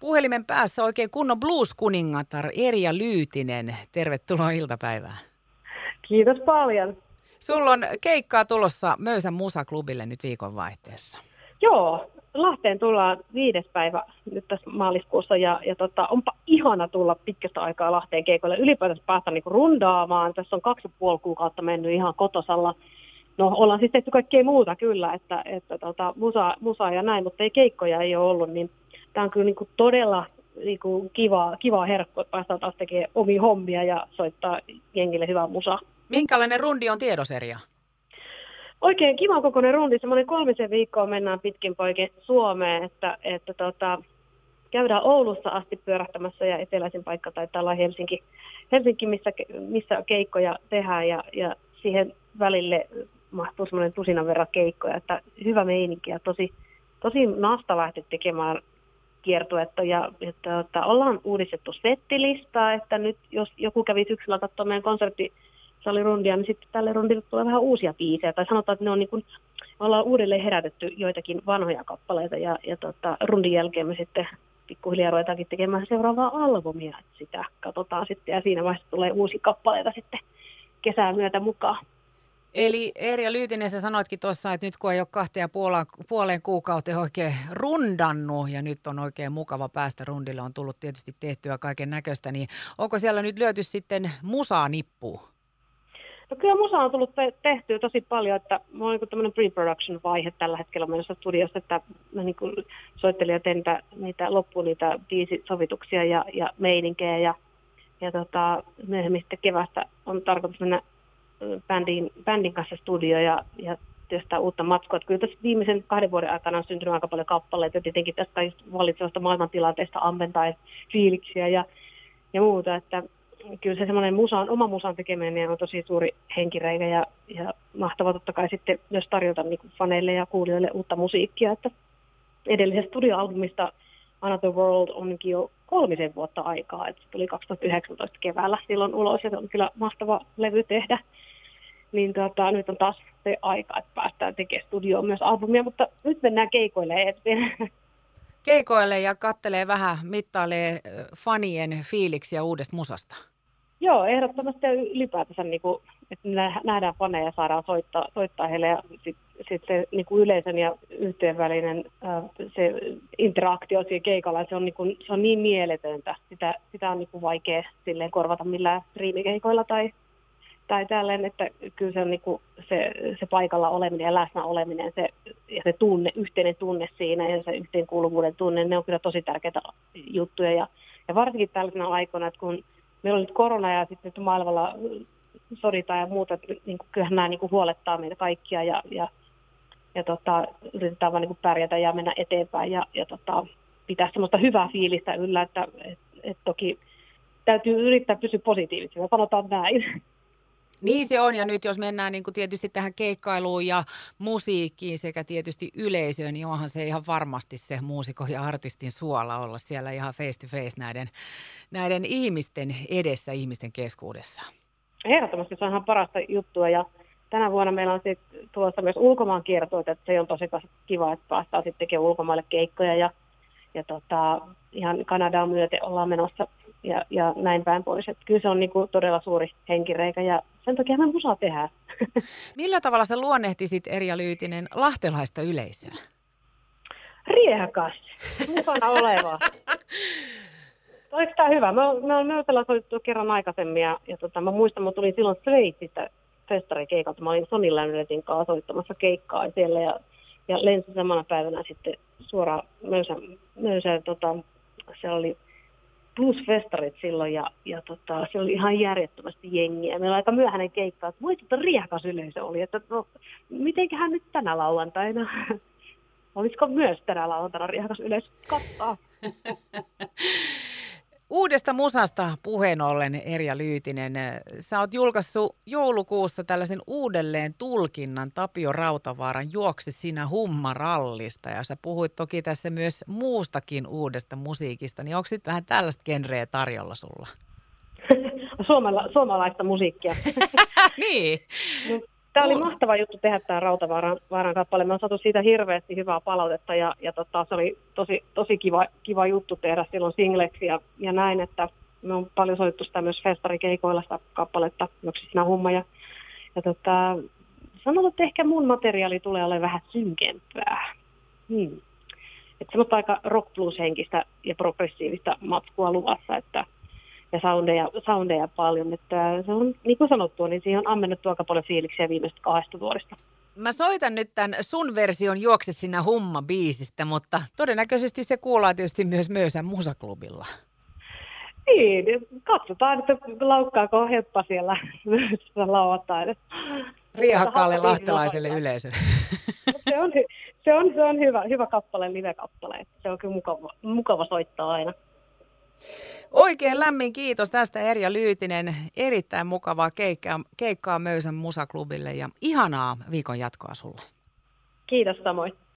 Puhelimen päässä oikein kunnon blues-kuningatar Erja Lyytinen. Tervetuloa iltapäivään. Kiitos paljon. Sulla on keikkaa tulossa Möysän musaklubille nyt viikonvaihteessa. Joo, Lahteen tullaan viides päivä nyt tässä maaliskuussa ja, ja tota, onpa ihana tulla pitkästä aikaa Lahteen keikoille. Ylipäätänsä päästä niinku rundaamaan. Tässä on kaksi ja puoli kuukautta mennyt ihan kotosalla. No ollaan siis tehty kaikkea muuta kyllä, että, että tota, musa, musa ja näin, mutta ei keikkoja ei ole ollut, niin tämä on kyllä niinku todella niinku kiva, kiva herkku, että päästään taas tekemään omia hommia ja soittaa jengille hyvää musaa. Minkälainen rundi on tiedoseria? Oikein kiva kokoinen rundi, semmoinen kolmisen viikkoa mennään pitkin poikin Suomeen, että, että tota, käydään Oulussa asti pyörähtämässä ja eteläisin paikka taitaa olla Helsinki, Helsinki missä, missä keikkoja tehdään ja, ja siihen välille mahtuu semmoinen tusinan verran keikkoja, että hyvä meininki ja tosi, tosi nasta lähti tekemään kiertuetta ja että, että ollaan uudistettu settilistaa, että nyt jos joku kävi syksyllä katsomaan meidän konsertti rundia, niin sitten tälle rundille tulee vähän uusia biisejä. Tai sanotaan, että ne on niin kuin, ollaan uudelleen herätetty joitakin vanhoja kappaleita ja, ja tota, rundin jälkeen me sitten pikkuhiljaa ruvetaankin tekemään seuraavaa albumia. Sitä katsotaan sitten ja siinä vaiheessa tulee uusi kappaleita sitten kesän myötä mukaan. Eli Erja Lyytinen, sä sanoitkin tuossa, että nyt kun ei ole kahteen ja puoleen, puoleen kuukauteen oikein rundannut ja nyt on oikein mukava päästä rundille, on tullut tietysti tehtyä kaiken näköistä, niin onko siellä nyt lyöty sitten musaa nippuun? No kyllä musa on tullut te- tehtyä tosi paljon, että mulla on niin tämmöinen pre-production vaihe tällä hetkellä menossa studiossa, että mä niin kuin soittelin ja tein niitä, niitä loppuun niitä biisisovituksia ja, ja meininkejä ja, ja tota, myöhemmin sitten kevästä on tarkoitus mennä bändin, bändin kanssa studio ja, ja työstää uutta matkoa. Kyllä tässä viimeisen kahden vuoden aikana on syntynyt aika paljon kappaleita, tietenkin tästä vallitsevasta maailmantilanteesta ammentaa fiiliksiä ja, ja muuta, että kyllä se semmoinen musan, oma musan tekeminen on tosi suuri henkireikä ja, ja mahtava totta kai sitten myös tarjota niin kuin faneille ja kuulijoille uutta musiikkia. Että edellisestä studioalbumista Another World onkin jo kolmisen vuotta aikaa, että se tuli 2019 keväällä silloin ulos ja se on kyllä mahtava levy tehdä. Niin tota, nyt on taas se aika, että päästään tekemään studioon myös albumia, mutta nyt mennään keikoille eteenpäin. Keikoille ja kattelee vähän, mittailee fanien fiiliksiä uudesta musasta. Joo, ehdottomasti ylipäätänsä, niin kuin, että nähdään faneja ja saadaan soittaa, soittaa heille ja sitten sit se niin kuin yleisön ja yhteen välinen se interaktio siinä keikalla, se on, niin kuin, se on niin mieletöntä. Sitä, sitä on niin kuin vaikea silleen korvata millään striimikeikoilla tai, tai tälleen, että kyllä se on niin kuin se, se paikalla oleminen ja läsnä oleminen se, ja se tunne, yhteinen tunne siinä ja se yhteenkuuluvuuden tunne, ne on kyllä tosi tärkeitä juttuja ja, ja varsinkin tällaisena aikoina, että kun meillä on nyt korona ja sitten että maailmalla soditaan ja muuta, että niin kuin, kyllähän nämä niin kuin huolettaa meitä kaikkia ja, ja, ja tota, yritetään vaan niin kuin pärjätä ja mennä eteenpäin ja, ja tota, pitää semmoista hyvää fiilistä yllä, että et, et toki täytyy yrittää pysyä positiivisena, sanotaan näin. Niin se on, ja nyt jos mennään niin kuin tietysti tähän keikkailuun ja musiikkiin sekä tietysti yleisöön, niin onhan se ihan varmasti se muusikon ja artistin suola olla siellä ihan face to face näiden, näiden ihmisten edessä, ihmisten keskuudessa. Ehdottomasti se on ihan parasta juttua, ja tänä vuonna meillä on sitten tulossa myös ulkomaan kiertoita, että se on tosi kiva, että päästään sitten tekemään ulkomaille keikkoja, ja, ja tota, ihan Kanadaan myöten ollaan menossa ja, ja näin päin pois. Että kyllä se on niin kuin todella suuri henkireikä ja sen takia me musaa tehdä. Millä tavalla sä luonnehtisit Erja Lyytinen lahtelaista yleisöä? Riehakas, mukana oleva. Oliko tämä hyvä? Me, me on Nöytellä soittu kerran aikaisemmin ja, ja tota, mä muistan, mä tulin silloin Sveitsistä festarikeikalta. Mä olin Sonny Lännetin kanssa soittamassa keikkaa siellä ja, ja lensin samana päivänä sitten suoraan Möysän, Möysän tota, se oli plusfestarit silloin ja, ja tota, se oli ihan järjettömästi jengiä. Meillä oli aika myöhäinen keikka, että voi että riehakas yleisö oli, että no, mitenköhän nyt tänä lauantaina, olisiko myös tänä lauantaina riehakas yleisö kattaa. Uudesta musasta puheen ollen, Erja Lyytinen, sä oot julkaissut joulukuussa tällaisen uudelleen tulkinnan Tapio Rautavaaran Juoksi sinä hummarallista. Ja sä puhuit toki tässä myös muustakin uudesta musiikista, niin onko sitten vähän tällaista genreä tarjolla sulla? Suomala, suomalaista musiikkia. niin. Tämä oli mahtava juttu tehdä tämä Rautavaaran vaaran kappale. Mä saatu siitä hirveästi hyvää palautetta ja, ja tota, se oli tosi, tosi kiva, kiva juttu tehdä silloin singleksi ja, ja näin, että me on paljon soittu sitä myös festarikeikoilla sitä kappaletta, joksi sinä humma. Ja, ja tota, sanotaan, että ehkä mun materiaali tulee olemaan vähän synkempää. Hmm. Että semmoista aika rock blues henkistä ja progressiivista matskua luvassa, että ja soundeja, soundeja paljon. Että se on, niin kuin sanottu, niin siihen on ammennettu aika paljon fiiliksiä viimeistä kahdesta vuodesta. Mä soitan nyt tämän sun version Juokse sinä humma-biisistä, mutta todennäköisesti se kuullaan tietysti myös Möysän musaklubilla. Niin, katsotaan, että laukkaako heppa siellä lauantaina. Riehakkaalle lahtelaiselle yleisölle. Se on, se on, se on hyvä, hyvä kappale, live-kappale. Se on kyllä mukava, mukava soittaa aina. Oikein lämmin kiitos tästä Erja Lyytinen. Erittäin mukavaa keikkaa, keikkaa Möysän musaklubille ja ihanaa viikon jatkoa sulle. Kiitos samoin.